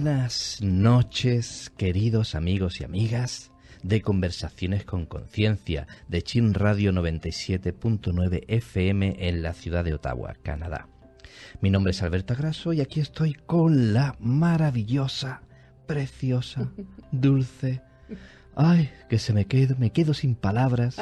Buenas noches, queridos amigos y amigas de Conversaciones con Conciencia de Chin Radio 97.9 FM en la ciudad de Ottawa, Canadá. Mi nombre es Alberto Grasso y aquí estoy con la maravillosa, preciosa, dulce, Ay, que se me quedo, me quedo sin palabras.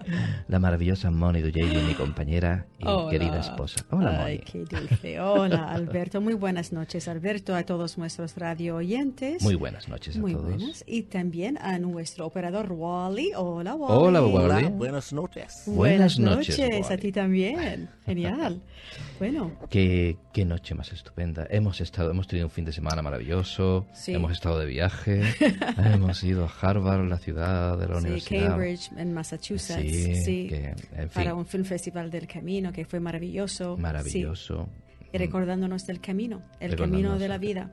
La maravillosa Moni Dujay, mi compañera y querida esposa. Hola, Ay, qué dulce. Hola, Alberto. Muy buenas noches, Alberto, a todos nuestros radio oyentes. Muy buenas noches a Muy todos. Buenas. Y también a nuestro operador Wally. Hola, Wally. Hola, Wally. buenas noches. Buenas, noches, a ti también. Genial. Bueno. Qué, qué noche más estupenda. Hemos estado, hemos tenido un fin de semana maravilloso. Sí. Hemos estado de viaje. hemos ido a Harvard la ciudad de la sí, universidad. Cambridge, en Massachusetts. Sí, que, en fin. para un film festival del camino que fue maravilloso. Maravilloso. Y recordándonos del camino, el camino de la vida.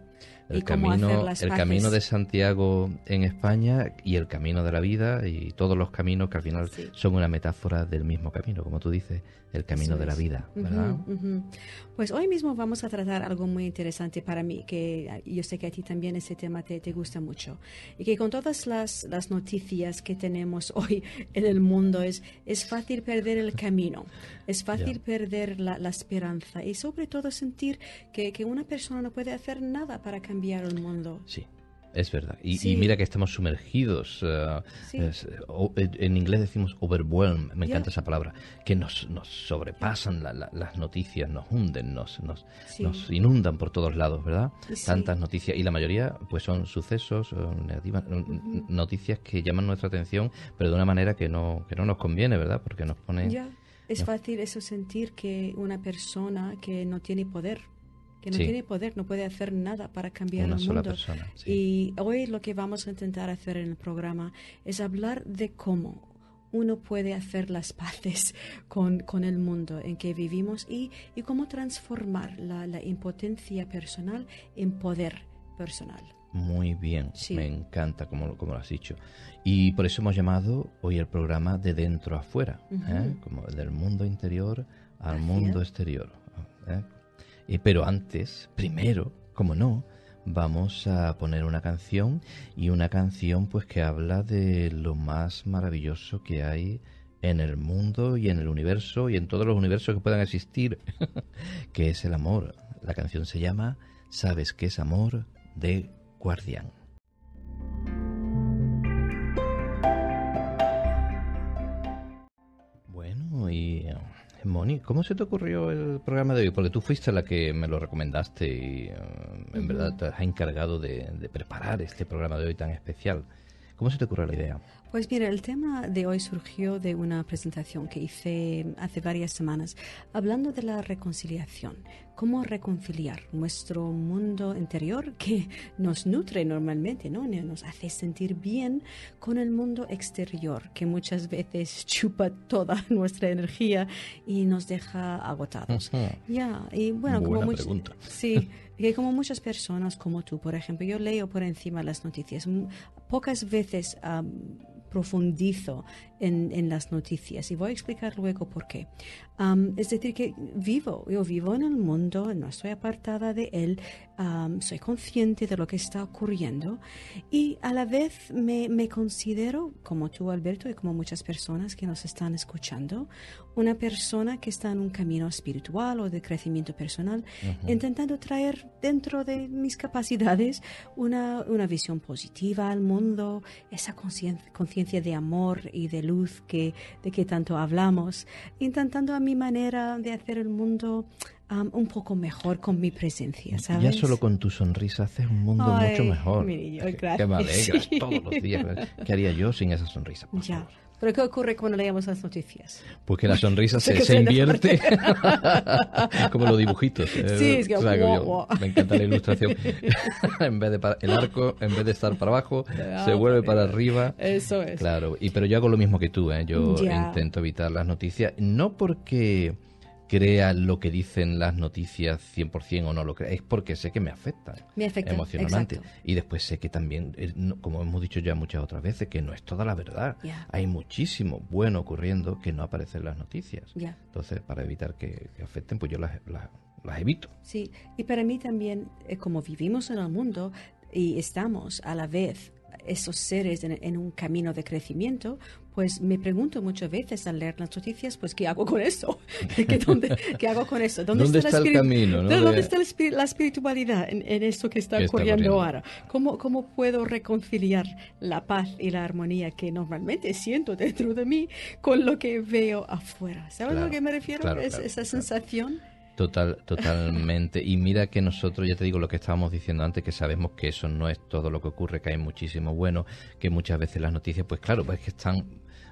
El, y camino, cómo hacer las el camino de Santiago en España y el camino de la vida y todos los caminos que al final sí. son una metáfora del mismo camino, como tú dices, el camino Eso de la vida. ¿verdad? Ujú, ujú. Pues hoy mismo vamos a tratar algo muy interesante para mí, que yo sé que a ti también ese tema te, te gusta mucho. Y que con todas las, las noticias que tenemos hoy en el mundo es, es fácil perder el camino, es fácil Ya. perder la, la esperanza y sobre todo sentir que, que una persona no puede hacer nada para cambiar el mundo. Sí. Es verdad. Y, Sí. y mira que estamos sumergidos. eh, Sí. es- o- en inglés decimos overwhelm, me encanta esa palabra, que nos, nos sobrepasan la- la- las noticias, nos hunden, nos, nos, Sí. nos inundan por todos lados, ¿verdad? Tantas noticias. Y la mayoría pues son sucesos, negativas, n- noticias que llaman nuestra atención, pero de una manera que no, que no nos conviene, ¿verdad? Porque nos pone... Ya, es fácil eso sentir que una persona que no tiene poder, que no Sí. tiene poder, no puede hacer nada para cambiar Una el sola mundo. persona, sí. Y hoy lo que vamos a intentar hacer en el programa es hablar de cómo uno puede hacer las paces con, con el mundo en que vivimos y, y cómo transformar la, la impotencia personal en poder personal. Muy bien, Sí. me encanta como, lo- como lo has dicho. Y por eso hemos llamado hoy el programa de dentro a afuera, ¿eh? Como del mundo interior al mundo exterior. ¿eh? Y- pero antes, primero, como no, vamos a poner una canción y una canción pues que habla de lo más maravilloso que hay en el mundo y en el universo y en todos los universos que puedan existir, que es el amor. La canción se llama ¿Sabes qué es amor? de Guardián. Moni, ¿cómo se te ocurrió el programa de hoy? Porque tú fuiste la que me lo recomendaste y eh, en verdad te has encargado de, de preparar este programa de hoy tan especial. ¿Cómo se te ocurrió la idea? Pues mira, el tema de hoy surgió de una presentación que hice hace varias semanas hablando de la reconciliación, cómo reconciliar nuestro mundo interior que nos nutre normalmente, ¿no? Nos hace sentir bien con el mundo exterior que muchas veces chupa toda nuestra energía y nos deja agotados. Ujú. Ya, y bueno, como Buena. Sí, que como muchas personas como tú, por ejemplo, yo leo por encima las noticias. Pocas veces profundizo en, en las noticias y voy a explicar luego por qué. Am, es decir, que vivo, yo vivo en el mundo, no estoy apartada de él, am, soy consciente de lo que está ocurriendo y a la vez me, me considero, como tú Alberto y como muchas personas que nos están escuchando, una persona que está en un camino espiritual o de crecimiento personal, intentando traer dentro de mis capacidades una, una visión positiva al mundo, esa concien- conciencia de amor y de luz que, de que tanto hablamos, intentando a mi manera de hacer el mundo am, un poco mejor con mi presencia, ¿sabes? Ya solo con tu sonrisa haces un mundo Ay, mucho mejor. mi niño, Que- gracias. Que me alegra Sí. todos los días. ¿Qué haría yo sin esa sonrisa? por Ya. favor? Pero ¿qué ocurre cuando leemos las noticias? Pues que la sonrisa se, se invierte como los dibujitos. Sí, Eh, es que o sea, guau. me encanta la ilustración. en vez de para- el arco, en vez de estar para abajo, Ah, se vuelve para para arriba. Eso es. Claro, y pero yo hago lo mismo que tú, ¿eh? yo Ya. intento evitar las noticias, no porque crea lo que dicen las noticias 100% o no lo crea, es porque sé que me afectan Me afectan, emocionalmente. exacto. Y después sé que también, eh, como hemos dicho ya muchas otras veces, que no es toda la verdad. Hay muchísimo bueno ocurriendo que no aparece en las noticias. Entonces, para evitar que, que afecten, pues yo las, las- las evito. Sí, y para mí también, eh, como vivimos en el mundo y estamos a la vez esos seres en, un camino de crecimiento, pues me pregunto muchas veces al leer las noticias, pues ¿qué hago con eso? ¿Qué, dónde, ¿qué hago con eso? ¿Dónde, está, el camino? ¿Dónde está la espiritualidad en, esto que está, ocurriendo ahora? ¿Cómo, ¿Cómo puedo reconciliar la paz y la armonía que normalmente siento dentro de mí con lo que veo afuera? ¿Sabes a lo que me refiero? es, esa sensación. Total, totalmente. Y mira que nosotros, ya te digo lo que estábamos diciendo antes, que sabemos que eso no es todo lo que ocurre, que hay muchísimo bueno, que muchas veces las noticias, pues claro, pues que están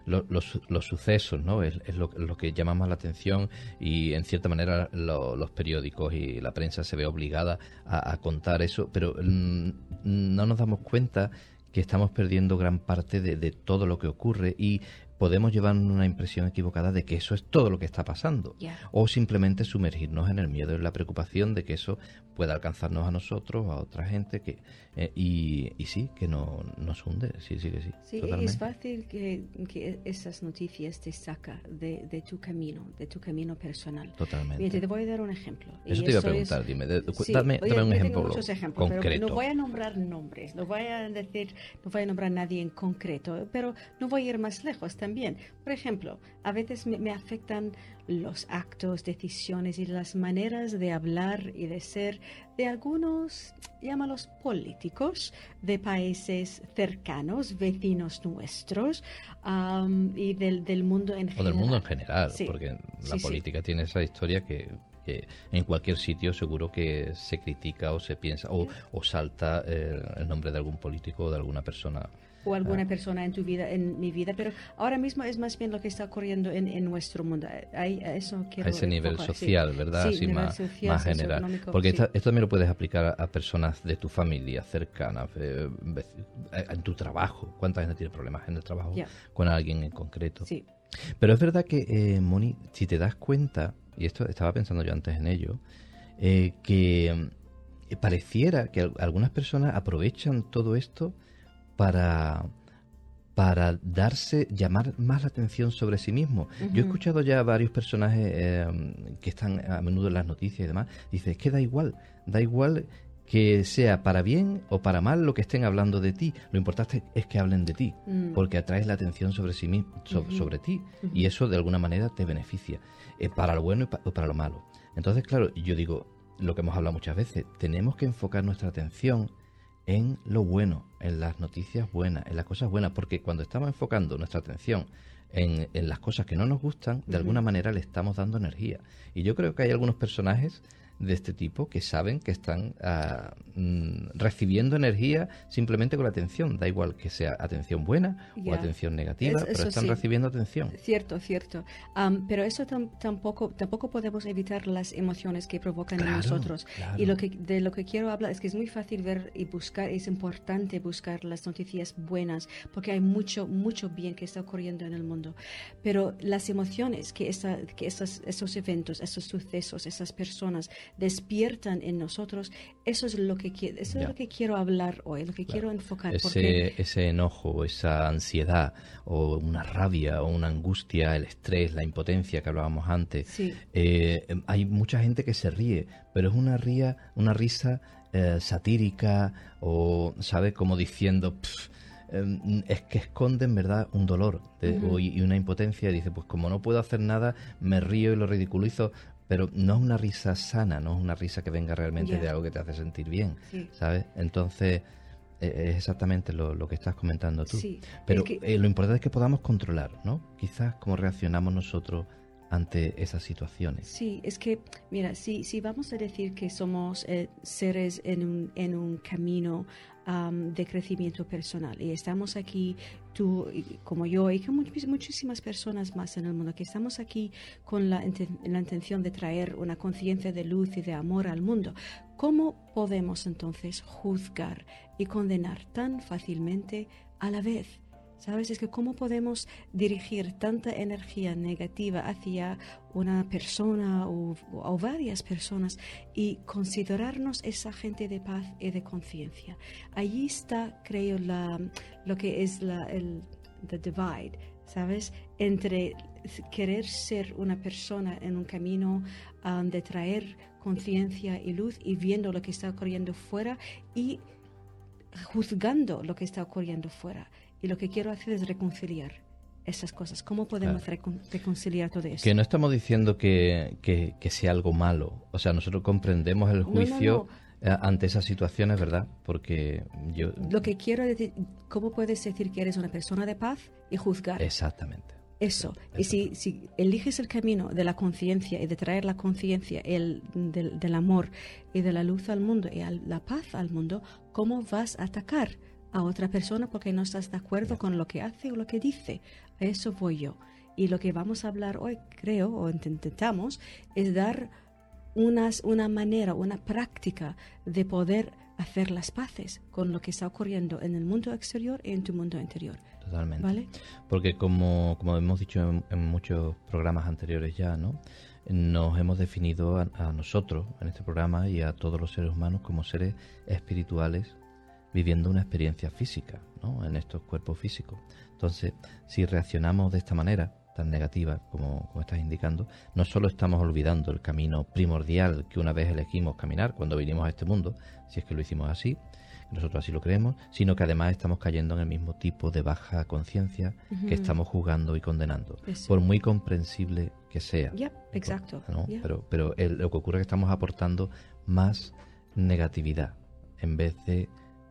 los, los, sucesos, ¿no? Es, lo, que llama más la atención y en cierta manera los periódicos y la prensa se ve obligada a, contar eso, pero mm, no nos damos cuenta que estamos perdiendo gran parte de, de, todo lo que ocurre y podemos llevar una impresión equivocada de que eso es todo lo que está pasando. O simplemente sumergirnos en el miedo y la preocupación de que eso pueda alcanzarnos a nosotros, a otra gente, que eh, y, y, sí, que no, nos hunde. Sí, sí, que sí. Sí, es fácil que, que, esas noticias te saca de, de, tu camino, de tu camino personal. Totalmente. te voy a dar un ejemplo. Eso te iba a preguntar, dime. dame, un ejemplo concreto. no voy a nombrar nombres, no voy a decir, no voy a nombrar a nadie en concreto, pero no voy a ir más lejos también. Por ejemplo, a veces me, afectan los actos, decisiones y las maneras de hablar y de ser de algunos, llámalos políticos, de países cercanos, vecinos nuestros y del, del, mundo en general. O del mundo en general, porque la política tiene esa historia que en cualquier sitio seguro que se critica o se piensa o, o salta eh, el nombre de algún político o de alguna persona o alguna ah. persona en tu vida, en mi vida, pero ahora mismo es más bien lo que está ocurriendo en, en nuestro mundo. Hay, eso a ese nivel social, ¿verdad? Sí, más, más general. Porque esto, también lo puedes aplicar a, personas de tu familia, cercanas, eh, eh, en tu trabajo. ¿Cuánta gente tiene problemas en el trabajo con alguien en concreto? Sí. Pero es verdad que, eh, Moni, si te das cuenta, y esto estaba pensando yo antes en ello, que pareciera que algunas personas aprovechan todo esto para, para darse, llamar más la atención sobre sí mismo. Yo he escuchado ya varios personajes eh, que están a menudo en las noticias y demás, dice, es que da igual, da igual que sea para bien o para mal lo que estén hablando de ti. Lo importante es que hablen de ti, mm. porque atraes la atención sobre sí mismo, sobre ti, y eso de alguna manera te beneficia, eh, para lo bueno y para lo malo. Entonces, claro, yo digo, lo que hemos hablado muchas veces, tenemos que enfocar nuestra atención en lo bueno, en las noticias buenas, en las cosas buenas, porque cuando estamos enfocando nuestra atención en, las cosas que no nos gustan, de alguna manera le estamos dando energía. Y yo creo que hay algunos personajes de este tipo que saben que están ah, mm, recibiendo energía simplemente con la atención. Da igual que sea atención buena o atención negativa, pero están recibiendo atención. Cierto, cierto. pero eso tampoco, tampoco podemos evitar las emociones que provocan en nosotros. Y lo que, de lo que quiero hablar es que es muy fácil ver y buscar, es importante buscar las noticias buenas, porque hay mucho, mucho bien que está ocurriendo en el mundo. Pero las emociones que, esta, que estos, esos eventos, esos sucesos, esas personas, despiertan en nosotros, eso es lo que, eso es lo que quiero hablar hoy, lo que quiero enfocar. Ese, ese enojo, esa ansiedad, o una rabia, o una angustia, el estrés, la impotencia que hablábamos antes. Eh, hay mucha gente que se ríe, pero es una, ría, una risa eh, satírica, o, ¿sabe? Como diciendo... Em, es que esconde en verdad un dolor y una impotencia. Dice, pues como no puedo hacer nada, me río y lo ridiculizo, pero no es una risa sana, no es una risa que venga realmente de algo que te hace sentir bien, ¿sabes? Entonces e, es exactamente lo, que estás comentando tú. pero eh, lo importante es que podamos controlar, ¿no? Quizás cómo reaccionamos nosotros ante esas situaciones. Sí, es que, mira, si, si vamos a decir que somos eh, seres en un, en un camino de crecimiento personal. Y estamos aquí, tú como yo y muchísimas personas más en el mundo, que estamos aquí con la, la intención de traer una conciencia de luz y de amor al mundo. ¿Cómo podemos entonces juzgar y condenar tan fácilmente a la vez? ¿Sabes? Es que cómo podemos dirigir tanta energía negativa hacia una persona o, varias personas y considerarnos esa gente de paz y de conciencia. Allí está, creo, la, lo que es la, el the divide, ¿sabes? Entre querer ser una persona en un camino um, de traer conciencia y luz y viendo lo que está ocurriendo fuera y juzgando lo que está ocurriendo fuera. Y lo que quiero hacer es reconciliar esas cosas. ¿Cómo podemos reconciliar todo eso? Que no estamos diciendo que, que, sea algo malo. O sea, nosotros comprendemos el juicio. Eh, ante esas situaciones, ¿verdad? Porque yo... Lo que quiero decir, ¿cómo puedes decir que eres una persona de paz y juzgar? Exactamente. Eso. Y si, si eliges el camino de la conciencia y de traer la conciencia del, del, amor y de la luz al mundo y la paz al mundo, ¿cómo vas a atacar a otra persona porque no estás de acuerdo con lo que hace o lo que dice? A eso voy yo. Y lo que vamos a hablar hoy, creo, o intentamos, es dar unas, una manera, una práctica de poder hacer las paces con lo que está ocurriendo en el mundo exterior y en tu mundo interior. Totalmente. ¿Vale? Porque como, como hemos dicho en, muchos programas anteriores ya, ¿no? nos hemos definido a, nosotros en este programa y a todos los seres humanos como seres espirituales viviendo una experiencia física, ¿no? En estos cuerpos físicos. Entonces, si reaccionamos de esta manera, tan negativa como, estás indicando, no solo estamos olvidando el camino primordial que una vez elegimos caminar cuando vinimos a este mundo, si es que lo hicimos así, nosotros así lo creemos, sino que además estamos cayendo en el mismo tipo de baja conciencia que estamos juzgando y condenando, por muy comprensible que sea. Ya, exacto. Pero, pero lo que ocurre es que estamos aportando más negatividad en vez de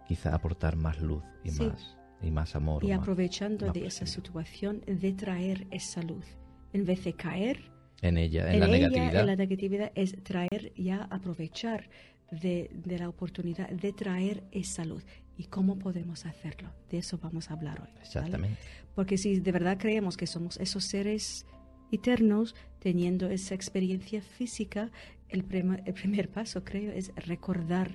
quizá aportar más luz y más y más amor. Y aprovechando de esa situación de traer esa luz. En vez de caer en ella, en, la negatividad. En la negatividad es traer ya, aprovechar de, de, la oportunidad de traer esa luz. ¿Y cómo podemos hacerlo? De eso vamos a hablar hoy. Exactamente. Porque si de verdad creemos que somos esos seres eternos, teniendo esa experiencia física, el, el, primer paso, creo, es recordar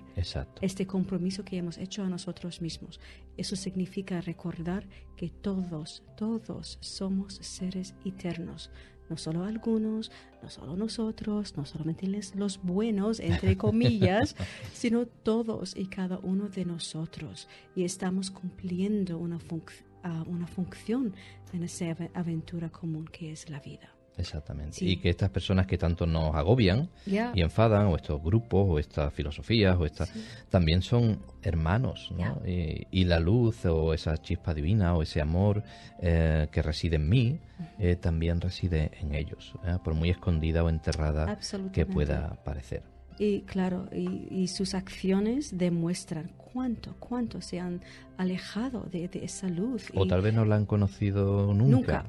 este compromiso que hemos hecho a nosotros mismos. Eso significa recordar que todos, todos somos seres eternos. No solo algunos, no solo nosotros, no solamente los buenos, entre comillas, sino todos y cada uno de nosotros. Y estamos cumpliendo una, uh, una función en esa aventura común que es la vida. Exactamente. Y que estas personas que tanto nos agobian y enfadan, o estos grupos, o estas filosofías, o estas, también son hermanos, ¿no? Y, la luz, o esa chispa divina, o ese amor eh, que reside en mí, eh, también reside en ellos, ¿eh? por muy escondida o enterrada que pueda parecer. Y claro, y, sus acciones demuestran cuánto, cuánto se han alejado de, esa luz. O tal vez no la han conocido nunca,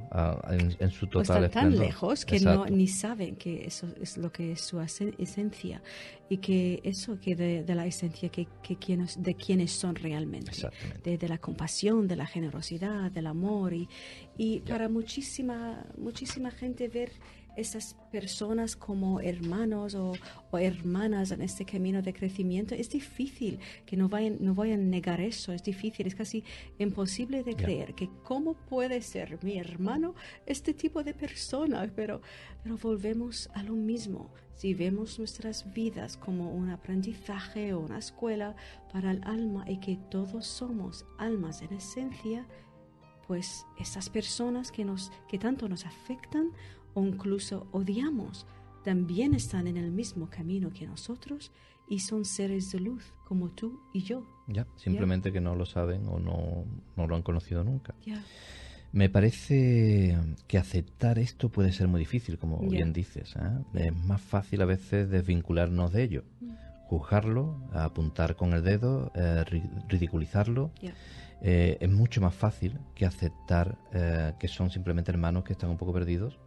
en, su total o tan lejos que no, ni saben que eso es lo que es su esencia y que eso que de, la esencia que, que quienes, de quienes son realmente. De, de, la compasión, de la generosidad, del amor. Y, y para muchísima, muchísima gente ver esas personas como hermanos o, hermanas en este camino de crecimiento, es difícil que no vayan, no vayan a negar eso, es difícil, es casi imposible de creer que cómo puede ser mi hermano este tipo de persona, pero, pero volvemos a lo mismo. Si vemos nuestras vidas como un aprendizaje o una escuela para el alma y que todos somos almas en esencia, pues esas personas que, nos, que tanto nos afectan o incluso odiamos, también están en el mismo camino que nosotros y son seres de luz como tú y yo. Ya, simplemente que no lo saben o no, no lo han conocido nunca. Me parece que aceptar esto puede ser muy difícil, como bien dices. ¿eh? Es más fácil a veces desvincularnos de ello, mm. juzgarlo, apuntar con el dedo, eh, ridiculizarlo. Eh, es mucho más fácil que aceptar que son simplemente hermanos que están un poco perdidos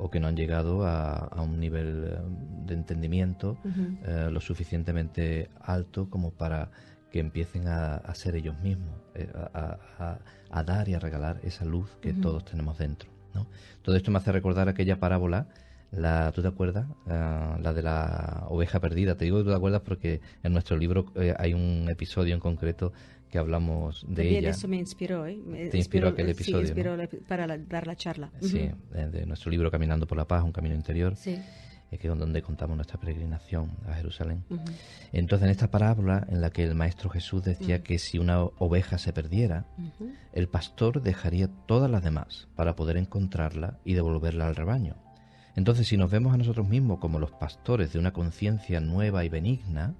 o que no han llegado a, un nivel eh, de entendimiento eh, lo suficientemente alto como para que empiecen a, ser ellos mismos, eh, a, dar y a regalar esa luz que todos tenemos dentro. ¿no? Todo esto me hace recordar aquella parábola la, ¿Tú te acuerdas? la de la oveja perdida. Te digo que tú te acuerdas porque en nuestro libro hay un episodio en concreto que hablamos de También ella. eso me inspiró, ¿eh? Te inspiró, aquel episodio. Sí, inspiró para dar la charla. Sí, de nuestro libro Caminando por la Paz, un camino interior. Sí. que es donde contamos nuestra peregrinación a Jerusalén. Entonces, en esta parábola en la que el Maestro Jesús decía que si una oveja se perdiera, el pastor dejaría todas las demás para poder encontrarla y devolverla al rebaño. Entonces, si nos vemos a nosotros mismos como los pastores de una conciencia nueva y benigna,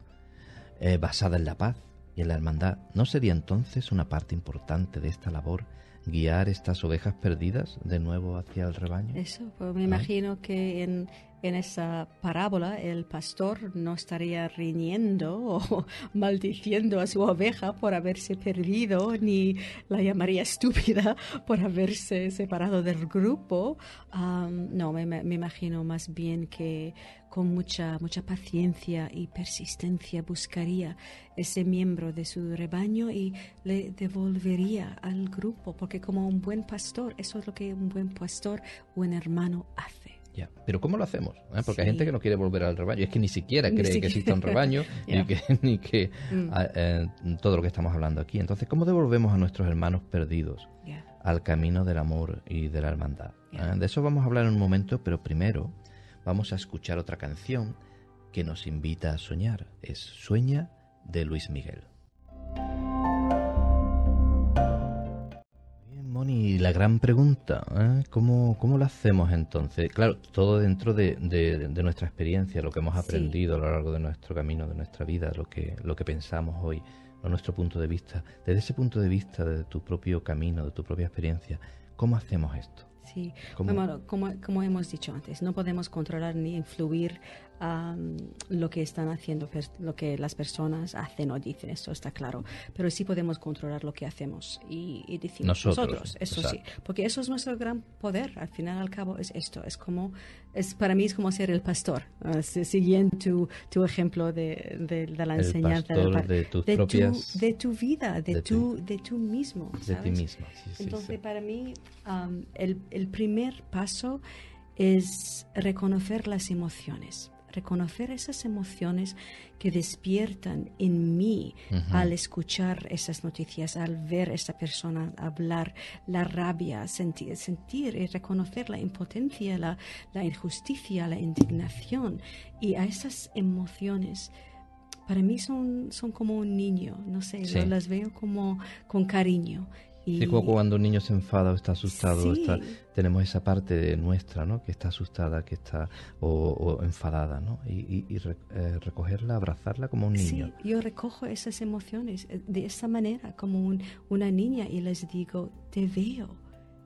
eh, basada en la paz y en la hermandad, ¿no sería entonces una parte importante de esta labor guiar estas ovejas perdidas de nuevo hacia el rebaño? Eso, pues me imagino que en, en esa parábola el pastor no estaría riñendo o maldiciendo a su oveja por haberse perdido, ni la llamaría estúpida por haberse separado del grupo. no, me, me, imagino más bien que con mucha, mucha paciencia y persistencia buscaría ese miembro de su rebaño y le devolvería al grupo, porque como un buen pastor, eso es lo que un buen pastor un hermano hace. Ya, pero ¿cómo lo hacemos? ¿Eh? Porque hay gente que no quiere volver al rebaño, es que ni siquiera cree que exista un rebaño, ni que, ni que mm. eh, todo lo que estamos hablando aquí. Entonces, ¿cómo devolvemos a nuestros hermanos perdidos al camino del amor y de la hermandad? ¿Eh? De eso vamos a hablar en un momento, pero primero vamos a escuchar otra canción que nos invita a soñar. Es Sueña de Luis Miguel. Y la gran pregunta, ¿eh? ¿Cómo, ¿cómo lo hacemos entonces? Claro, todo dentro de, nuestra experiencia, lo que hemos aprendido a lo largo de nuestro camino, de nuestra vida, lo que, lo que pensamos hoy, nuestro punto de vista. Desde ese punto de vista, de tu propio camino, de tu propia experiencia, ¿cómo hacemos esto? Sí, como, como, hemos dicho antes, no podemos controlar ni influir lo que están haciendo, lo que las personas hacen o dicen, esto está claro. Pero sí podemos controlar lo que hacemos y, y decimos nosotros, eso sí, porque eso es nuestro gran poder. Al final, al cabo, es esto. Es como, es para mí es como ser el pastor, uh, siguiendo tu, tu ejemplo de, de, la enseñanza de, tus propias, tu, de tu vida, de, tu, de tú mismo. De ti mismo. Entonces, para mí, el, el primer paso es reconocer las emociones reconocer esas emociones que despiertan en mí al escuchar esas noticias, al ver a esa persona hablar, la rabia, sentir, sentir y reconocer la impotencia, la, injusticia, la indignación. Y a esas emociones para mí son, son como un niño, no sé, las veo como con cariño Sí, como cuando un niño se enfada o está asustado, tenemos esa parte de nuestra, ¿no? Que está asustada, que está o, enfadada, ¿no? Y, eh, recogerla, abrazarla como un niño. Sí, yo recojo esas emociones eh, de esa manera, como un, una niña, y les digo, te veo,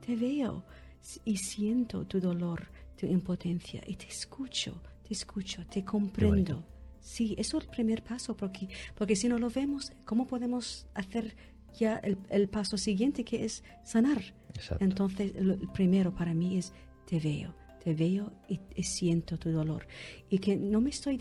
te veo, y siento tu dolor, tu impotencia, y te escucho, te escucho, te comprendo. Sí, eso es el primer paso, porque, porque si no lo vemos, ¿cómo podemos hacer ya el, paso siguiente que es sanar. Entonces, el primero para mí es te veo, te veo y, siento tu dolor. Y que no me estoy,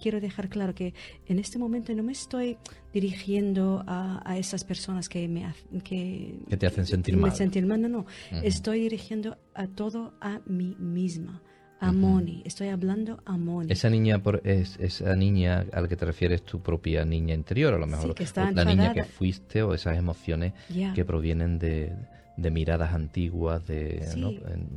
quiero dejar claro que en este momento no me estoy dirigiendo a, esas personas que me que, te hacen sentir mal. sentir mal, no, no. Estoy dirigiendo a todo a mí misma a Moni, estoy hablando a Moni. Esa niña por, es esa niña a la que te refieres tu propia niña interior, a lo mejor la niña que fuiste o esas emociones que provienen de, miradas antiguas, de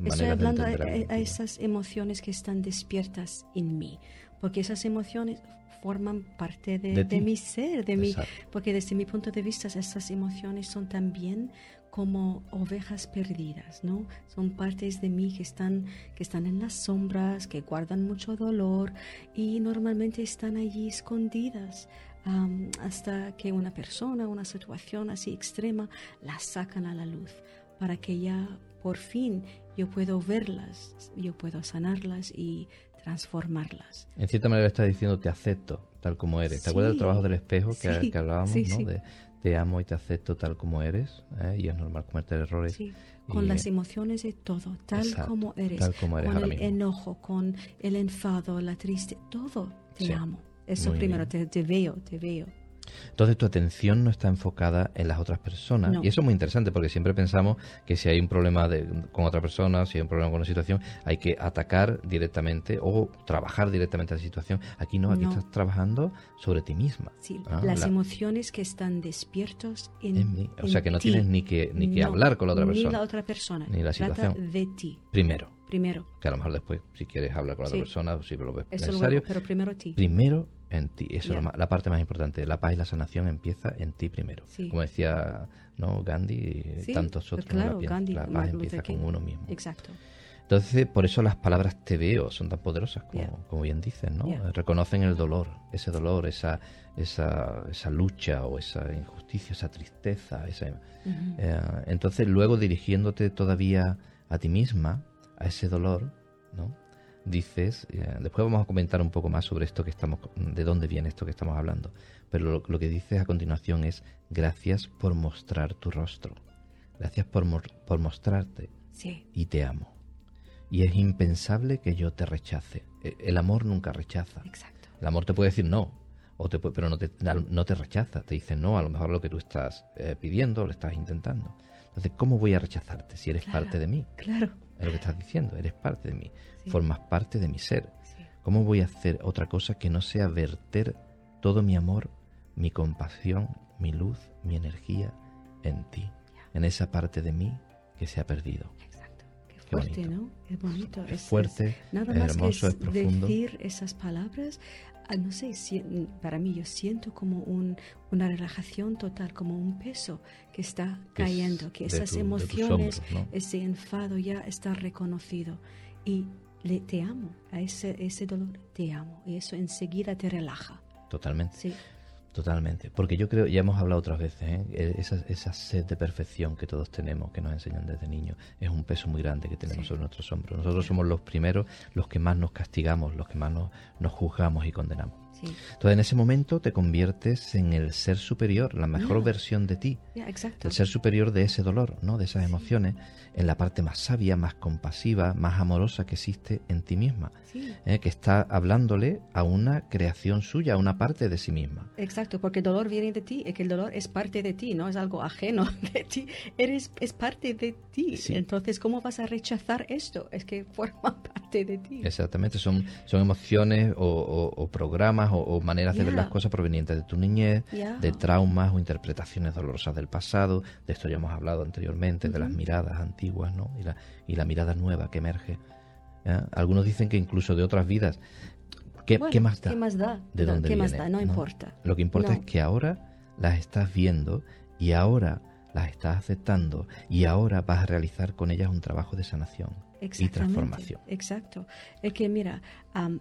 estoy hablando a, esas emociones que están despiertas en mí, porque esas emociones forman parte de, de, mi ser, de mi, porque desde mi punto de vista esas emociones son también como ovejas perdidas, ¿no? Son partes de mí que están, que están en las sombras, que guardan mucho dolor y normalmente están allí escondidas hasta que una persona, una situación así extrema, las sacan a la luz para que ya por fin yo puedo verlas, yo puedo sanarlas y transformarlas. En cierta manera está diciendo te acepto tal como eres. ¿Te acuerdas del trabajo del espejo que, hablábamos? ¿no? De, te amo y te acepto tal como eres, ¿eh? y es normal cometer errores. Sí, con las emociones de todo, tal como eres. Tal como eres con el enojo, con el enfado, la triste, todo te amo. Eso primero, te, te veo, te veo. Entonces tu atención no está enfocada en las otras personas. Y eso es muy interesante porque siempre pensamos que si hay un problema con otra persona, si hay un problema con una situación, hay que atacar directamente o trabajar directamente la situación. Aquí no, aquí estás trabajando sobre ti misma. Sí, ah, las emociones que están despiertos en, mí. O sea que no tienes ni que, ni que hablar con la otra persona. Ni la otra persona. Ni la situación. de ti. Primero. primero. Que a lo mejor después, si quieres hablar con la Sí. otra persona, o si lo ves Eso necesario, luego, pero primero ti. primero en ti. Eso es la parte más importante. La paz y la sanación empieza en ti primero. Sí. Como decía ¿no? Gandhi y Sí, tantos otros. la, pi- Gandhi, la paz Martin empieza con uno mismo. Exacto. Entonces, por eso las palabras te veo son tan poderosas, como, Yeah. como bien dicen, ¿no? Yeah. Reconocen el dolor, ese dolor, esa, esa, esa lucha o esa injusticia, esa tristeza. Esa, eh, entonces, luego dirigiéndote todavía a ti misma, a ese dolor, ¿no? Dices, eh, después vamos a comentar un poco más sobre esto que estamos, de dónde viene esto que estamos hablando, pero lo, lo que dices a continuación es, gracias por mostrar tu rostro, gracias por, por mostrarte, Sí, y te amo. Y es impensable que yo te rechace. E- El amor nunca rechaza. exacto. El amor te puede decir no, o te puede- pero no te, no te rechaza. Te dice no a lo mejor lo que tú estás eh, pidiendo, lo estás intentando. Entonces, ¿cómo voy a rechazarte si eres Claro. parte de mí? Claro. Es lo que estás diciendo, eres parte de mí. Sí. Formas parte de mi ser. Sí. ¿Cómo voy a hacer otra cosa que no sea verter todo mi amor, mi compasión, mi luz, mi energía en ti? En esa parte de mí que se ha perdido. Qué fuerte, bonito. ¿no? Es bonito. Es fuerte, nada es más hermoso, que es profundo. decir esas palabras, ah, no sé, si- para mí yo siento como un, una relajación total, como un peso que está es cayendo, que esas tu- emociones, hombros, ¿no? ese enfado ya está reconocido. Y le, te amo, a ese, ese dolor te amo. Y eso enseguida te relaja. Totalmente. Sí, Totalmente, porque yo creo, ya hemos hablado otras veces, ¿eh? Eh, esa, esa sed de perfección que todos tenemos, que nos enseñan desde niños, es un peso muy grande que tenemos Sí. sobre nuestros hombros. Nosotros somos los primeros, los que más nos castigamos, los que más nos, nos juzgamos y condenamos. Sí. Entonces en ese momento te conviertes en el ser superior, la mejor versión de ti, exacto. el ser superior de ese dolor, ¿no? de esas emociones, en la parte más sabia, más compasiva, más amorosa que existe en ti misma, Sí, ¿eh? que está hablándole a una creación suya, a una parte de sí misma. exacto, porque el dolor viene de ti, es que el dolor es parte de ti, no es algo ajeno de ti, eres, es parte de ti. Entonces, ¿cómo vas a rechazar esto? Es que forma parte de ti. Exactamente, son, son emociones o, o- o programas o, o maneras de ver las cosas provenientes de tu niñez, de traumas o interpretaciones dolorosas del pasado. De esto ya hemos hablado anteriormente, de las miradas antiguas ¿no? y, la, y la mirada nueva que emerge. Algunos dicen que incluso de otras vidas. ¿Qué, Bueno, qué más da? ¿Qué más da? ¿De No, dónde ¿Qué más viene? da? No, importa. Lo que importa No. es que ahora las estás viendo y ahora las estás aceptando y ahora vas a realizar con ellas un trabajo de sanación y transformación. Exacto. Es que mira,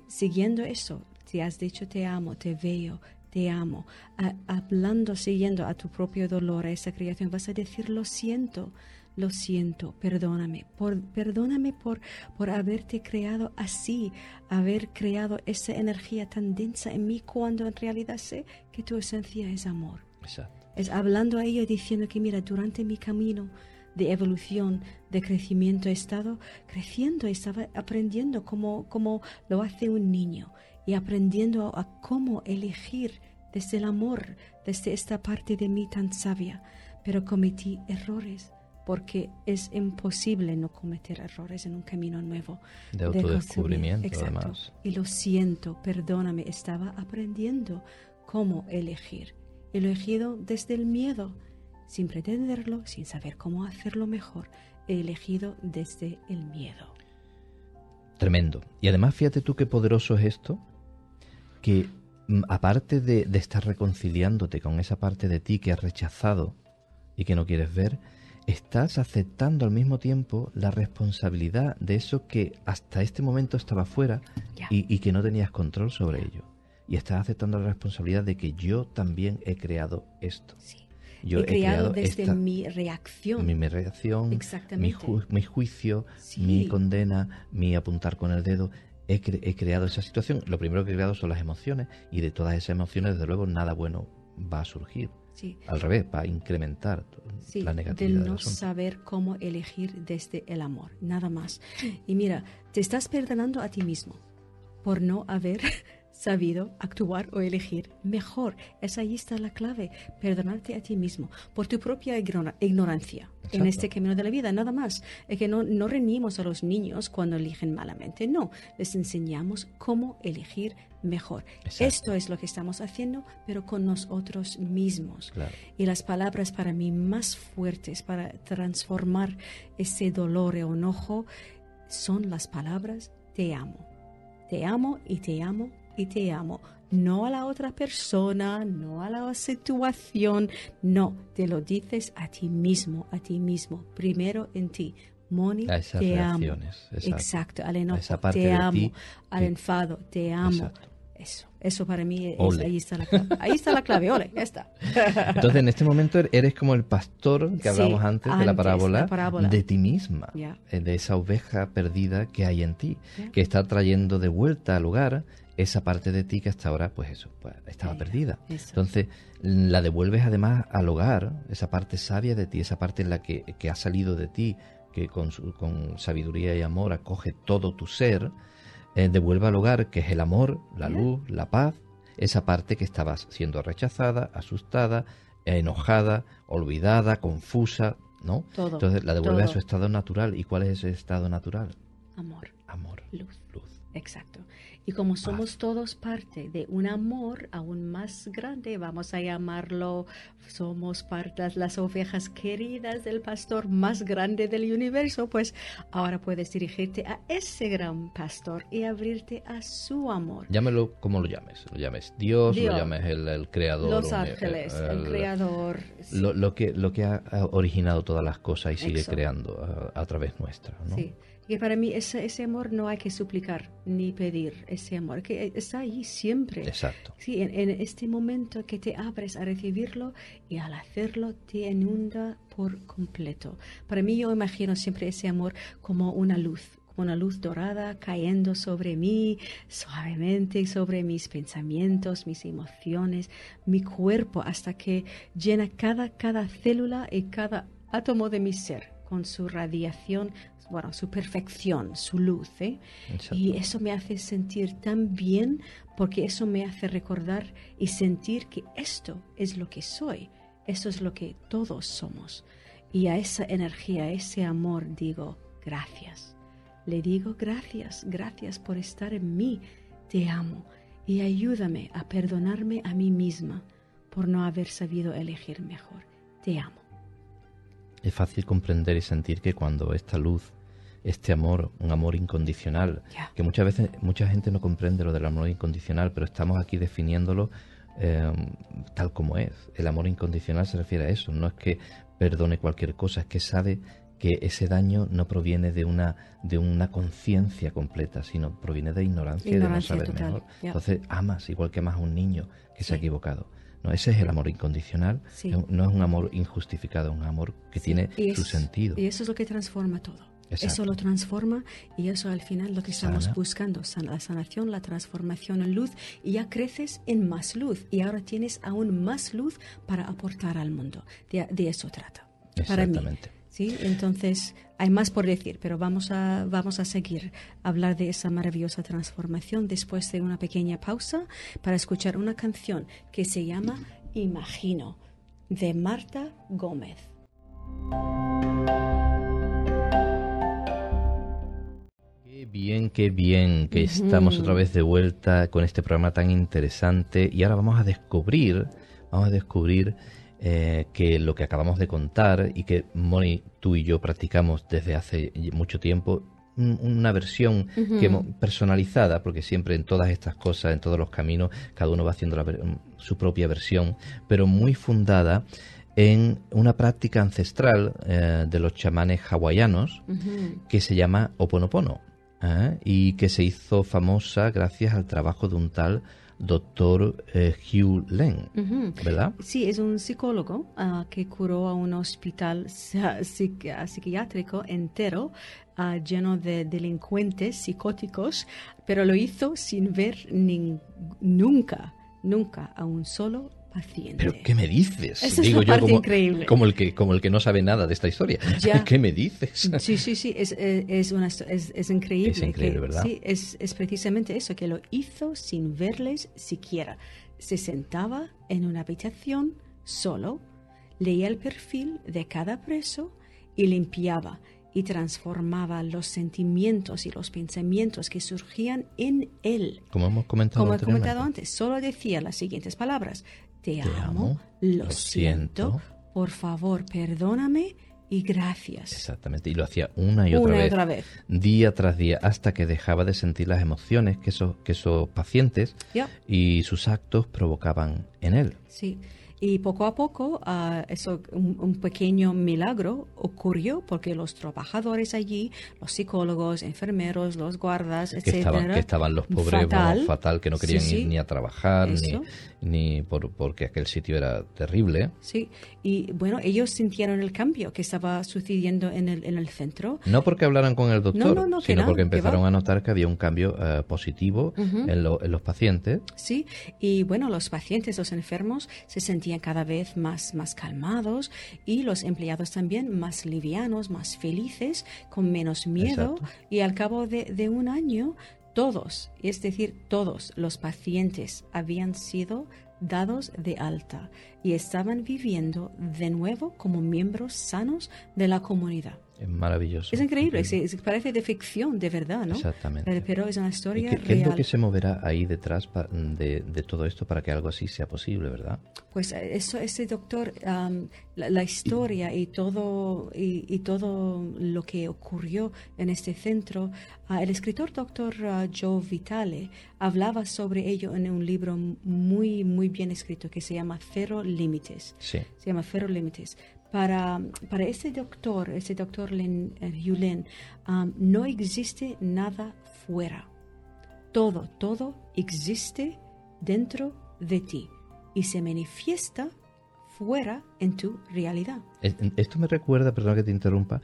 siguiendo eso, te has dicho te amo, te veo, te amo, a- hablando, siguiendo a tu propio dolor, a esa creación, vas a decir lo siento, lo siento, perdóname, por, perdóname por, por haberte creado así, haber creado esa energía tan densa en mí cuando en realidad sé que tu esencia es amor. Exacto. Es hablando a ello diciendo que mira, durante mi camino de evolución, de crecimiento he estado creciendo, estaba aprendiendo como, como lo hace un niño y aprendiendo a cómo elegir desde el amor, desde esta parte de mí tan sabia. Pero cometí errores porque es imposible no cometer errores en un camino nuevo. De autodescubrimiento, Exacto. además. Y lo siento, perdóname, estaba aprendiendo cómo elegir. He elegido desde el miedo, sin pretenderlo, sin saber cómo hacerlo mejor. He elegido desde el miedo. Tremendo. Y además, fíjate tú qué poderoso es esto, que mm, aparte de, de estar reconciliándote con esa parte de ti que has rechazado y que no quieres ver, estás aceptando al mismo tiempo la responsabilidad de eso que hasta este momento estaba fuera y, y que no tenías control sobre ello. Y estás aceptando la responsabilidad de que yo también he creado esto. Sí. Yo he creado desde esta- mi reacción. mi, mi reacción, mi, ju- mi juicio, Sí. mi condena, mi apuntar con el dedo. He, cre- he creado esa situación. Lo primero que he creado son las emociones y de todas esas emociones, desde luego, nada bueno va a surgir. Sí. Al revés, va a incrementar Sí, la negatividad del no saber cómo elegir desde el amor, nada más. Y mira, te estás perdonando a ti mismo por no haber sabido actuar o elegir mejor. Esa ahí está la clave, perdonarte a ti mismo por tu propia ignora- ignorancia en este camino de la vida, nada más. Es que no, no reñimos a los niños cuando eligen malamente, no, les enseñamos cómo elegir mejor. Exacto. Esto es lo que estamos haciendo, pero con nosotros mismos. Claro. Y las palabras para mí más fuertes para transformar ese dolor o enojo son las palabras te amo. Te amo y te amo y te amo. No a la otra persona, no a la situación, no, te lo dices a ti mismo, a ti mismo, primero en ti. Moni, te amo. Exacto. al enojo, te amo, al enfado, te amo. Eso, eso para mí, es, ahí está la clave. Ahí está la clave, ole, ya está. Entonces, en este momento eres como el pastor que hablamos antes, de la parábola, de ti misma, eh, de esa oveja perdida que hay en ti, que está trayendo de vuelta al lugar esa parte de ti que hasta ahora, pues eso, pues, estaba perdida. Entonces, la devuelves además al hogar, esa parte sabia de ti, esa parte en la que, que ha salido de ti, que con, con sabiduría y amor acoge todo tu ser, eh, devuelve al hogar, que es el amor, la luz, la paz, esa parte que estabas siendo rechazada, asustada, enojada, olvidada, confusa, ¿no? Entonces la devuelve a su estado natural. ¿Y cuál es ese estado natural? Amor. Amor. Luz. Luz. Exacto. Y como somos todos parte de un amor aún más grande, vamos a llamarlo, somos parte de las ovejas queridas del pastor más grande del universo, pues ahora puedes dirigirte a ese gran pastor y abrirte a su amor. Llámelo como lo llames, lo llames Dios, lo llames el, creador. Los ángeles, el, creador. Lo, que, lo que ha originado todas las cosas y sigue creando a, través nuestra. ¿no? Sí que para mí ese, ese, amor no hay que suplicar ni pedir ese amor, que está ahí siempre. Exacto. Sí, en, este momento que te abres a recibirlo y al hacerlo te inunda por completo. Para mí yo imagino siempre ese amor como una luz, como una luz dorada cayendo sobre mí suavemente, sobre mis pensamientos, mis emociones, mi cuerpo, hasta que llena cada, cada célula y cada átomo de mi ser con su radiación bueno, su perfección, su luz. ¿eh? Y eso me hace sentir tan bien porque eso me hace recordar y sentir que esto es lo que soy, esto es lo que todos somos. Y a esa energía, a ese amor digo, gracias. Le digo gracias, gracias por estar en mí, te amo y ayúdame a perdonarme a mí misma por no haber sabido elegir mejor. Te amo. Es fácil comprender y sentir que cuando esta luz este amor, un amor incondicional, que muchas veces mucha gente no comprende lo del amor incondicional, pero estamos aquí definiéndolo eh, tal como es. El amor incondicional se refiere a eso, no es que perdone cualquier cosa, es que sabe que ese daño no proviene de una de una conciencia completa, sino proviene de ignorancia, y de no saber mejor. Entonces amas igual que amas a un niño que se ha equivocado. No, ese es el amor incondicional. No es un amor injustificado, es un amor que tiene su sentido. Y eso es lo que transforma todo. Eso lo transforma y eso al final lo que estamos buscando, la sanación, la transformación en luz y ya creces en más luz y ahora tienes aún más luz para aportar al mundo. De, eso trata. Para mí. ¿sí? Entonces, hay más por decir, pero vamos a, vamos a seguir a hablar de esa maravillosa transformación después de una pequeña pausa para escuchar una canción que se llama Imagino, de Marta Gómez. bien, qué bien que estamos otra vez de vuelta con este programa tan interesante y ahora vamos a descubrir, vamos a descubrir eh, que lo que acabamos de contar y que Moni, tú y yo practicamos desde hace mucho tiempo, una versión que personalizada, porque siempre en todas estas cosas, en todos los caminos, cada uno va haciendo su propia versión, pero muy fundada en una práctica ancestral eh, de los chamanes hawaianos que se llama Oponopono. ¿eh? y que se hizo famosa gracias al trabajo de un tal doctor eh, Hugh Len, ¿verdad? Sí, es un psicólogo ah, que curó a un hospital psiquiátrico entero ah, lleno de delincuentes psicóticos, pero lo hizo sin ver nunca, nunca a un solo ¿Pero qué me dices? Digo yo como, como, el que, como el que no sabe nada de esta historia. ¿Qué me dices? Sí, sí, sí, es, es, una, es, es increíble. Es increíble, ¿verdad? Sí, es, es precisamente eso, que lo hizo sin verles siquiera. Se sentaba en una habitación solo, leía el perfil de cada preso y limpiaba y transformaba los sentimientos y los pensamientos que surgían en él. Como hemos comentado, Como he comentado antes, solo decía las siguientes palabras. Te, amo, lo, siento, por favor perdóname y gracias. Exactamente, y lo hacía una y otra, Una y vez, otra vez. día tras día, hasta que dejaba de sentir las emociones que esos, que esos pacientes y sus actos provocaban en él. Sí. Y poco a poco, ah, eso, un, un pequeño milagro ocurrió porque los trabajadores allí, los psicólogos, enfermeros, los guardas, Que etcétera, estaban, que estaban los pobres fatal, vamos, fatal, que no querían Sí, ir sí. ni a trabajar, ni, Eso. ni por, porque aquel sitio era terrible. Sí, y bueno, ellos sintieron el cambio que estaba sucediendo en el, en el centro. No porque hablaran con el doctor, No, no, no, que sino no, porque que empezaron a notar que había un cambio eh, positivo en, lo- en los pacientes. Sí, y bueno, los pacientes, los enfermos se sentían cada vez más, más calmados y los empleados también más livianos, más felices, con menos miedo. Exacto. Y al cabo de, de un año, todos, es decir, todos los pacientes habían sido dados de alta y estaban viviendo de nuevo como miembros sanos de la comunidad. Es maravilloso. Es increíble, se- se parece de ficción, de verdad, ¿no? Exactamente. Pero, es una ¿Y historia qué, qué es lo real. que se moverá ahí detrás de, de todo esto para que algo así sea posible, verdad? Pues eh, eso, ese doctor, am, la, la historia y todo, y, y todo lo que ocurrió en este centro, ah, el escritor doctor ah, Joe Vitale hablaba sobre ello en un libro muy, muy bien escrito que se llama Cero Límites. Sí. Se llama Cero Límites. Para, para ese doctor, ese doctor Len, eh, Hugh Lin, am, no existe nada fuera. Todo, todo existe dentro de ti y se manifiesta fuera en tu realidad. Es- Esto me recuerda, perdona que te interrumpa,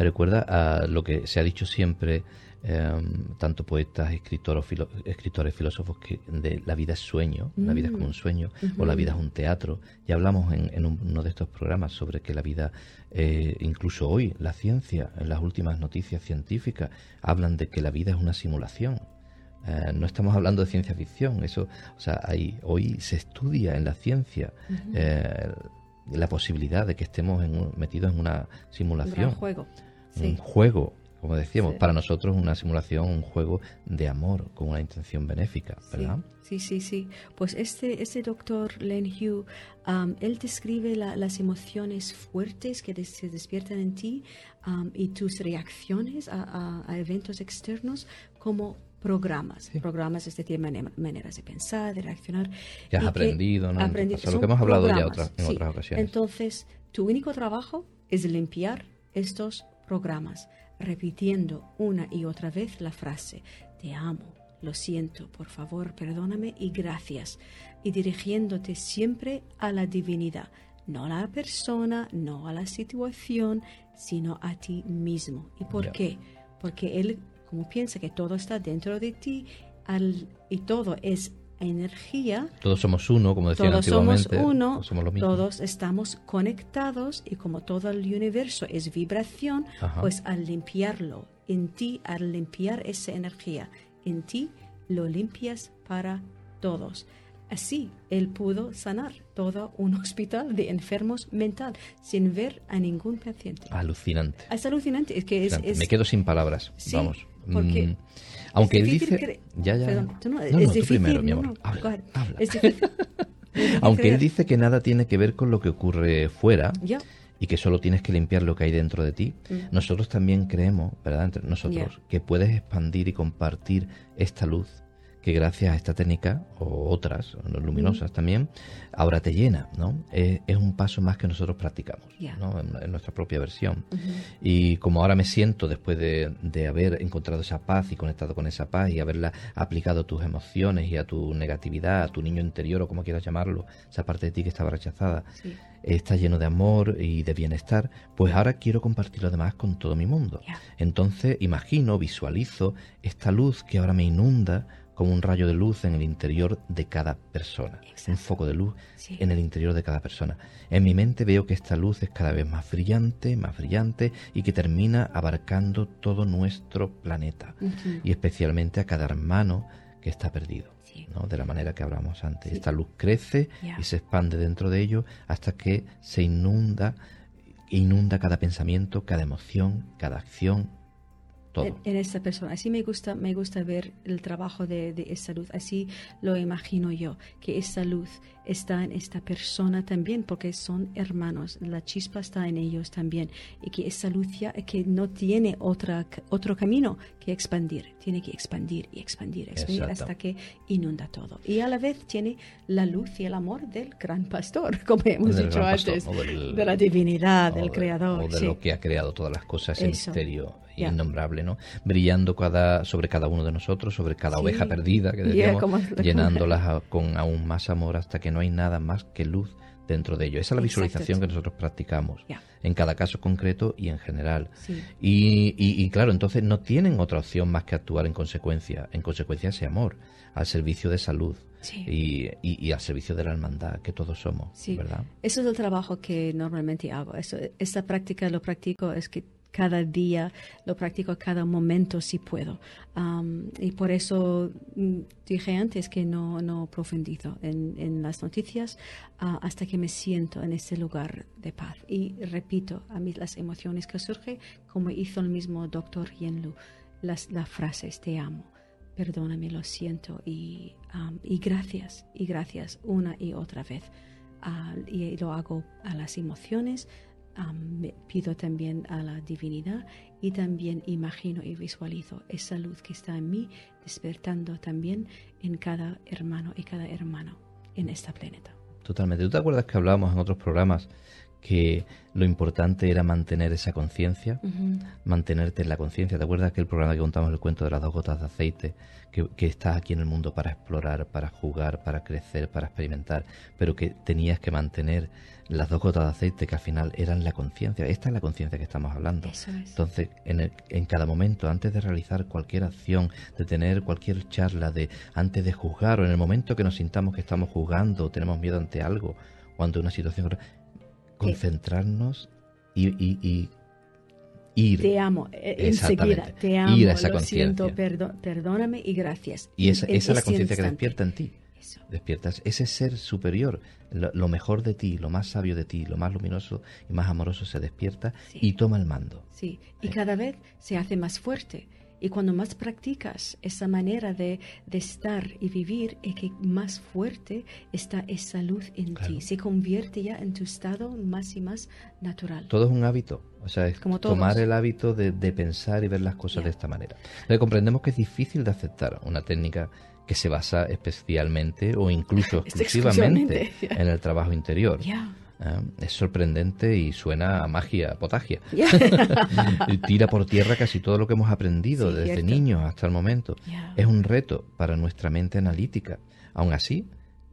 me recuerda a lo que se ha dicho siempre, eh, tanto poetas, escritores, filo- escritores, filósofos, que de la vida es sueño, la vida es como un sueño, o la vida es un teatro. Ya hablamos en, en uno de estos programas sobre que la vida, eh, incluso hoy, la ciencia, en las últimas noticias científicas, hablan de que la vida es una simulación. Eh, no estamos hablando de ciencia ficción, eso, o sea, hay, hoy se estudia en la ciencia eh, la posibilidad de que estemos en un- metidos en una Un gran simulación, juego. un Sí. juego, como decíamos, Sí. para nosotros una simulación, un juego de amor con una intención benéfica, Sí, ¿verdad? Sí, sí, sí. Pues este, este doctor Len Hugh, am, él describe la- las emociones fuertes que des- se despiertan en ti am, y tus reacciones a, a- a eventos externos como programas. Programas, es decir, mane- maneras de pensar, de reaccionar. Que has aprendido, ¿no? En tu aprendi- pasado, lo que hemos hablado ya programas, otras- en sí. otras ocasiones. Entonces, tu único trabajo es limpiar estos programas, repitiendo una y otra vez la frase, te amo, lo siento, por favor, perdóname y gracias, y dirigiéndote siempre a la divinidad, no a la persona, no a la situación, sino a ti mismo. ¿Y por qué? Porque él, como piensa que todo está dentro de ti al- y todo es energía, Todos somos uno, como decían todos somos antiguamente. uno, todos somos lo mismo. todos estamos conectados y como todo el universo es vibración, Ajá. pues al limpiarlo en ti, al limpiar esa energía en ti, lo limpias para todos. Así, él pudo sanar todo un hospital de enfermos mental sin ver a ningún paciente. Alucinante. Es alucinante, es que es... Alucinante. es- Me quedo sin palabras. Sí, Vamos. porque Mm, aunque es él dice. Ya, ya. Perdón, tú no, no, es no, difícil, primero, mi amor. Habla, go ahead. habla. Es difícil. Es difícil Aunque él dice que nada tiene que ver con lo que ocurre fuera Ya. y que solo tienes que limpiar lo que hay dentro de ti, Mm. nosotros también creemos, ¿verdad? Entre nosotros, que puedes expandir y compartir esta luz que gracias a esta técnica o otras ¿no? luminosas también, ahora te llena, ¿no? Es, es un paso más que nosotros practicamos. ¿no? En, en nuestra propia versión. Y como ahora me siento después de, de haber encontrado esa paz y conectado con esa paz y haberla aplicado a tus emociones y a tu negatividad, a tu niño interior o como quieras llamarlo, esa parte de ti que estaba rechazada, Sí. está lleno de amor y de bienestar, pues ahora quiero compartirlo además con todo mi mundo. Entonces imagino, visualizo esta luz que ahora me inunda como un rayo de luz en el interior de cada persona, Exacto. un foco de luz Sí. en el interior de cada persona. En mi mente veo que esta luz es cada vez más brillante, más brillante y que termina abarcando todo nuestro planeta y especialmente a cada hermano que está perdido. Sí. ¿no? De la manera que hablamos antes. Sí. Esta luz crece y se expande dentro de ello hasta que se inunda, inunda cada pensamiento, cada emoción, cada acción, todo. En, esta persona. Así me gusta, me gusta ver el trabajo de, de esa luz. Así lo imagino yo, que esa luz está en esta persona también, porque son hermanos. La chispa está en ellos también. Y que esa luz ya que no tiene otra, otro camino que expandir. Tiene que expandir y expandir, expandir hasta que inunda todo. Y a la vez tiene la luz y el amor del gran pastor, como hemos dicho antes, de la divinidad, del creador. O de lo que ha creado todas las cosas, ese misterio innombrable, ¿no? Brillando cada, sobre cada uno de nosotros, sobre cada oveja perdida, que decíamos, llenándolas con aún más amor hasta que no hay nada más que luz dentro de ello. Esa es la visualización que nosotros practicamos en cada caso concreto y en general. Y, y, claro, entonces no tienen otra opción más que actuar en consecuencia, en consecuencia ese amor, al servicio de salud. Y, y, al servicio de la hermandad que todos somos, ¿verdad? Eso es el trabajo que normalmente hago. Eso, esta práctica lo practico es que cada día, lo practico cada momento si puedo. y por eso mm, dije antes que no, no profundizo en, las noticias ah, hasta que me siento en ese lugar de paz. Y repito a mí las emociones que surgen, como hizo el mismo doctor Yenlu, las, las frases te amo, perdóname, lo siento y, y gracias, y gracias una y otra vez. Ah, y lo hago a las emociones, pido también a la divinidad y también imagino y visualizo esa luz que está en mí despertando también en cada hermano y cada hermano en este planeta. Totalmente. ¿Tú te acuerdas que hablábamos en otros programas que lo importante era mantener esa conciencia, mantenerte en la conciencia. ¿Te acuerdas que el programa que contamos el cuento de las dos gotas de aceite? Que, que, estás aquí en el mundo para explorar, para jugar, para crecer, para experimentar, pero que tenías que mantener las dos gotas de aceite que al final eran la conciencia. Esta es la conciencia que estamos hablando. Entonces, en, en cada momento, antes de realizar cualquier acción, de tener cualquier charla, de antes de juzgar o en el momento que nos sintamos que estamos juzgando, tenemos miedo ante algo o ante una situación, concentrarnos y, y, ir. Te amo, eh, enseguida, te amo, ir a esa conciencia. perdóname y gracias. Y esa, es la conciencia que despierta en ti. Despiertas ese ser superior, lo, mejor de ti, lo más sabio de ti, lo más luminoso y más amoroso se despierta y toma el mando. Sí, y eh. cada vez se hace más fuerte y cuando más practicas esa manera de, estar y vivir, es que más fuerte está esa luz en ti. Se convierte ya en tu estado más y más natural. Todo es un hábito. O sea, es tomar el hábito de, pensar y ver las cosas de esta manera. comprendemos que es difícil de aceptar una técnica que se basa especialmente o incluso exclusivamente en el trabajo interior. Ah, es sorprendente y suena a magia, potagia. Tira por tierra casi todo lo que hemos aprendido desde niños hasta el momento. Es un reto para nuestra mente analítica. Aún así,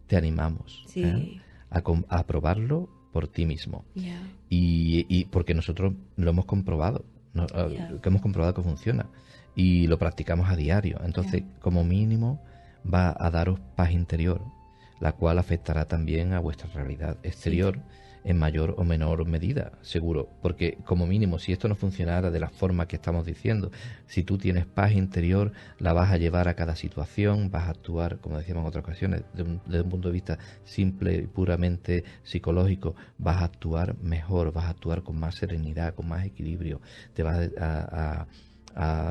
te animamos ¿eh? a, probarlo por ti mismo. Y, porque nosotros lo hemos comprobado, ah, que hemos comprobado que funciona y lo practicamos a diario. Entonces, como mínimo, va a daros paz interior, la cual afectará también a vuestra realidad exterior en mayor o menor medida, seguro, porque como mínimo si esto no funcionara de la forma que estamos diciendo, si tú tienes paz interior, la vas a llevar a cada situación, vas a actuar, como decíamos en otras ocasiones, desde un, punto de vista simple y puramente psicológico, vas a actuar mejor, vas a actuar con más serenidad, con más equilibrio, te vas a a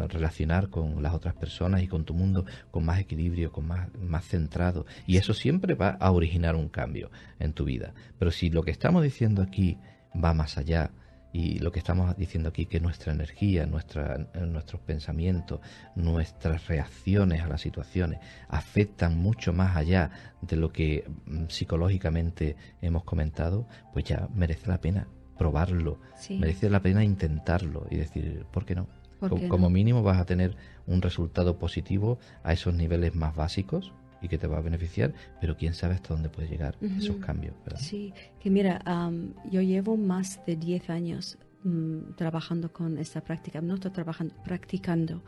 relacionar con las otras personas y con tu mundo con más equilibrio, con más, más centrado. Y eso siempre va a originar un cambio en tu vida. Pero si lo que estamos diciendo aquí va más allá, y lo que estamos diciendo aquí, que nuestra energía, nuestra, nuestros pensamientos, nuestras reacciones a las situaciones afectan mucho más allá de lo que mm, psicológicamente hemos comentado, pues ya merece la pena probarlo, merece la pena intentarlo y decir, ¿por qué no? Como, mínimo vas a tener un resultado positivo a esos niveles más básicos y que te va a beneficiar, pero quién sabe hasta dónde puede llegar esos cambios. Sí, que mira, yo llevo más de 10 años mm, trabajando con esta práctica, no estoy trabajando, practicando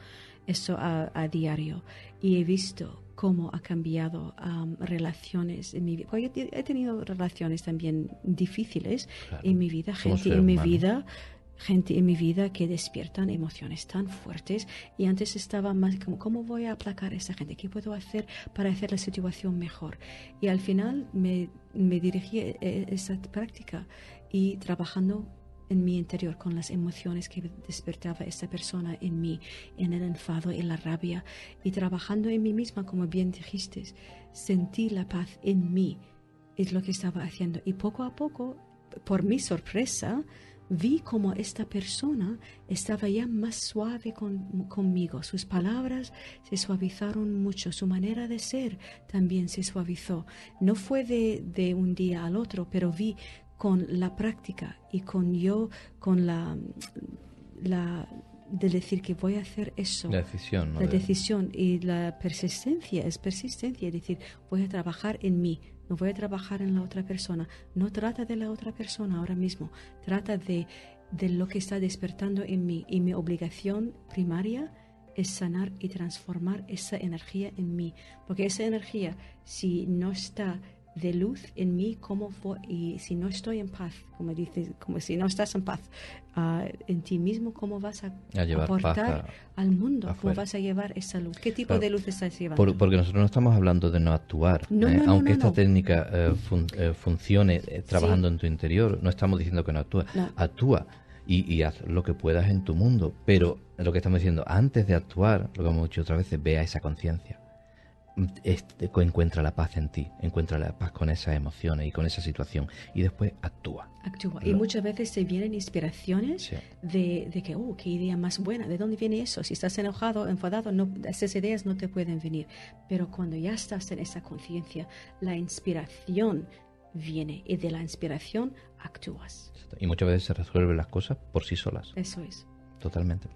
eso a, diario y he visto cómo ha cambiado relaciones en mi vida. he tenido relaciones también difíciles en mi vida, gente en mi vida gente en mi vida que despiertan emociones tan fuertes y antes estaba más como, ¿cómo voy a aplacar a esa gente? ¿Qué puedo hacer para hacer la situación mejor? Y al final me, me dirigí a esa práctica y trabajando en mi interior, con las emociones que despertaba esta persona en mí, en el enfado y la rabia. Y trabajando en mí misma, como bien dijiste, sentí la paz en mí. Es lo que estaba haciendo. Y poco a poco, por mi sorpresa, vi como esta persona estaba ya más suave conmigo. Sus palabras se suavizaron mucho, su manera de ser también se suavizó. No fue de, de un día al otro, pero vi con la práctica y con yo, con la, la de decir que voy a hacer eso. La decisión. La decisión y la persistencia, es persistencia, es decir, voy a trabajar en mí, no voy a trabajar en la otra persona. No trata de la otra persona ahora mismo, trata de, de lo que está despertando en mí. Y mi obligación primaria es sanar y transformar esa energía en mí. Porque esa energía, si no está de luz en mí como y si no estoy en paz, como dices, como si no estás en paz uh, en ti mismo, ¿cómo vas a, aportar al mundo? ¿Cómo vas a llevar esa luz? ¿Qué tipo de luz estás llevando? porque nosotros no estamos hablando de no actuar. ¿eh? Aunque esta técnica eh, eh, funcione trabajando en tu interior, no estamos diciendo que no actúa. Actúa. Y, y, haz lo que puedas en tu mundo. Pero lo que estamos diciendo, antes de actuar, lo que hemos dicho otras veces, vea esa conciencia este, encuentra la paz en ti, encuentra la paz con esas emociones y con esa situación y después actúa. Actúa. Y muchas veces se vienen inspiraciones de, de, que, oh, qué idea más buena, ¿de dónde viene eso? Si estás enojado, enfadado, no, esas ideas no te pueden venir. Pero cuando ya estás en esa conciencia, la inspiración viene y de la inspiración actúas. Y muchas veces se resuelven las cosas por sí solas. Eso es. Totalmente.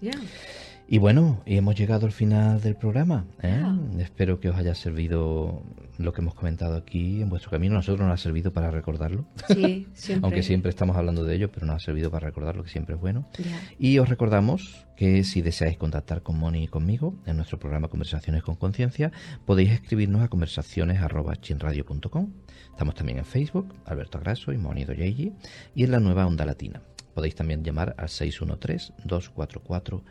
Y bueno, y hemos llegado al final del programa. ¿eh? Espero que os haya servido lo que hemos comentado aquí en vuestro camino. A nosotros nos ha servido para recordarlo. Sí, siempre. Aunque siempre estamos hablando de ello, pero nos ha servido para recordarlo, que siempre es bueno. Y os recordamos que si deseáis contactar con Moni y conmigo en nuestro programa Conversaciones con Conciencia, podéis escribirnos a conversaciones.chinradio.com. Estamos también en Facebook, Alberto Agraso y Moni Doyeji, y en la nueva Onda Latina. Podéis también llamar al 613-244-0244.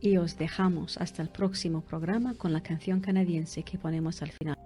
Y os dejamos hasta el próximo programa con la canción canadiense que ponemos al final.